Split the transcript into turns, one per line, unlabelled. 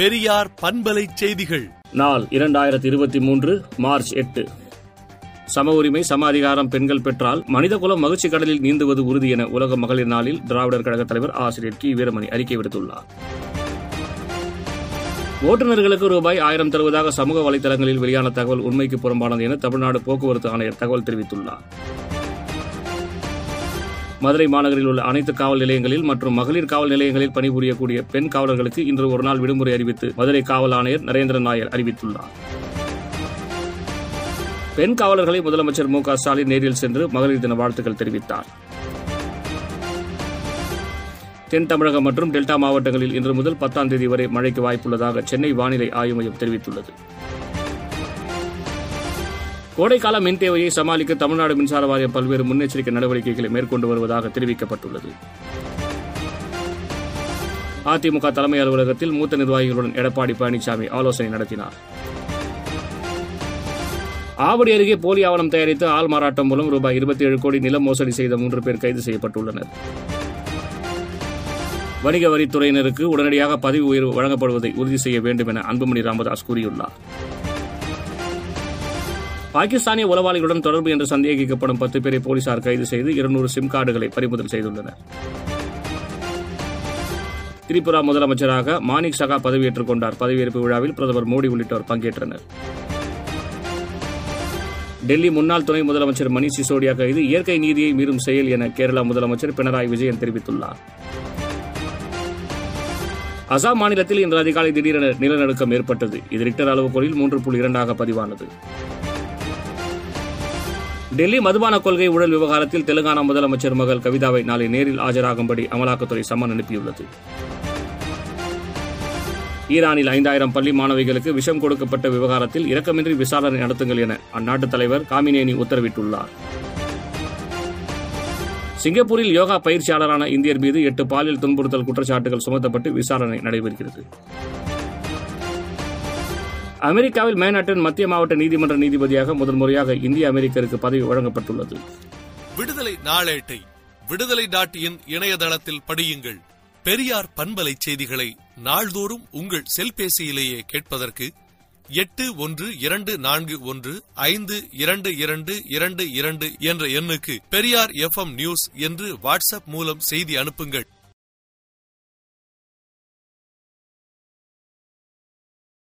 பெரியார் பண்பலை செய்திகள்
நாள் இரண்டாயிரத்தி இருபத்தி மூன்று மார்ச் எட்டு சம உரிமை சம அதிகாரம் பெண்கள் பெற்றால் மனிதகுலம் மகிழ்ச்சி கடலில் நீந்துவது உறுதி என உலக மகளிர் நாளில் திராவிடர் கழக தலைவர் ஆசிரியர் கி வீரமணி அறிக்கை விடுத்துள்ளார் ஓட்டுநர்களுக்கு ரூபாய் ஆயிரம் தருவதாக சமூக வலைதளங்களில் வெளியான தகவல் உண்மைக்கு புறம்பானது என தமிழ்நாடு போக்குவரத்து ஆணையர் தகவல் தெரிவித்துள்ளார் மதுரை மாநகரில் உள்ள அனைத்து காவல் நிலையங்களில் மற்றும் மகளிர் காவல் நிலையங்களில் பணிபுரியக்கூடிய பெண் காவலர்களுக்கு இன்று ஒருநாள் விடுமுறை அறிவித்து மதுரை காவல் ஆணையர் நரேந்திரன் நாயர் அறிவித்துள்ளார் பெண் காவலர்களை முதலமைச்சர் மு க ஸ்டாலின் நேரில் சென்று மகளிர் தின வாழ்த்துக்கள் தெரிவித்தார் தென் தமிழகம் மற்றும் டெல்டா மாவட்டங்களில் இன்று முதல் பத்தாம் தேதி வரை மழைக்கு வாய்ப்புள்ளதாக சென்னை வானிலை ஆய்வு மையம் தெரிவித்துள்ளது கோடைக்கால மின் தேவையை சமாளிக்க தமிழ்நாடு மின்சார வாரியம் பல்வேறு முன்னெச்சரிக்கை நடவடிக்கைகளை மேற்கொண்டு வருவதாக தெரிவிக்கப்பட்டுள்ளது அதிமுக தலைமை அலுவலகத்தில் மூத்த நிர்வாகிகளுடன் எடப்பாடி பழனிசாமி ஆலோசனை நடத்தினார் ஆவடி அருகே போலி ஆவணம் தயாரித்து ஆள் மாறாட்டம் மூலம் ரூபாய் இருபத்தி ஏழு கோடி நிலம் மோசடி செய்த மூன்று பேர் கைது செய்யப்பட்டுள்ளனர் வணிக வரித்துறையினருக்கு உடனடியாக பதவி உயர்வு வழங்கப்படுவதை உறுதி செய்ய வேண்டும் என அன்புமணி ராமதாஸ் கூறியுள்ளார் பாகிஸ்தானிய உளவாளிகளுடன் தொடர்பு என்று சந்தேகிக்கப்படும் பத்து பேரை போலீசார் கைது செய்து இருநூறு சிம் கார்டுகளை பறிமுதல் செய்துள்ளனர் திரிபுரா முதலமைச்சராக மாணிக் சகா பதவியேற்றுக் கொண்டார் பதவியேற்பு விழாவில் பிரதமர் மோடி உள்ளிட்டோர் பங்கேற்றனர் டெல்லி முன்னாள் துணை முதலமைச்சர் மணி சிசோடியா கைது இயற்கை நீதியை மீறும் செயல் என கேரளா முதலமைச்சர் பினராயி விஜயன் தெரிவித்துள்ளார் அசாம் மாநிலத்தில் இன்று அதிகாலை திடீரென நிலநடுக்கம் ஏற்பட்டது இது ரிக்டர் அளவுகோலில் மூன்று புள்ளி இரண்டாக பதிவானது டெல்லி மதுபான கொள்கை ஊழல் விவகாரத்தில் தெலுங்கானா முதலமைச்சர் மகள் கவிதாவை நாளை நேரில் ஆஜராகும்படி அமலாக்கத்துறை சம்மன் அனுப்பியுள்ளது ஈரானில் ஐந்தாயிரம் பள்ளி மாணவிகளுக்கு விஷம் கொடுக்கப்பட்ட விவகாரத்தில் இரக்கமின்றி விசாரணை நடத்துங்கள் என அந்நாட்டு தலைவர் காமினேனி உத்தரவிட்டுள்ளார் சிங்கப்பூரில் யோகா பயிற்சியாளரான இந்தியர் மீது எட்டு பாலியல் துன்புறுத்தல் குற்றச்சாட்டுகள் சுமத்தப்பட்டு விசாரணை நடைபெறுகிறது அமெரிக்காவில் மேனாட்டின் மத்திய மாவட்ட நீதிமன்ற நீதிபதியாக முதன்முறையாக இந்திய அமெரிக்கருக்கு பதவி வழங்கப்பட்டுள்ளது
விடுதலை நாளேட்டை விடுதலை டாட் இன் இணையதளத்தில் படியுங்கள் பெரியார் பண்பலை செய்திகளை நாள்தோறும் உங்கள் செல்பேசியிலேயே கேட்பதற்கு எட்டு ஒன்று இரண்டு நான்கு ஒன்று ஐந்து இரண்டு இரண்டு இரண்டு இரண்டு என்ற எண்ணுக்கு பெரியார் எஃப் நியூஸ் என்று வாட்ஸ்அப் மூலம் செய்தி அனுப்புங்கள்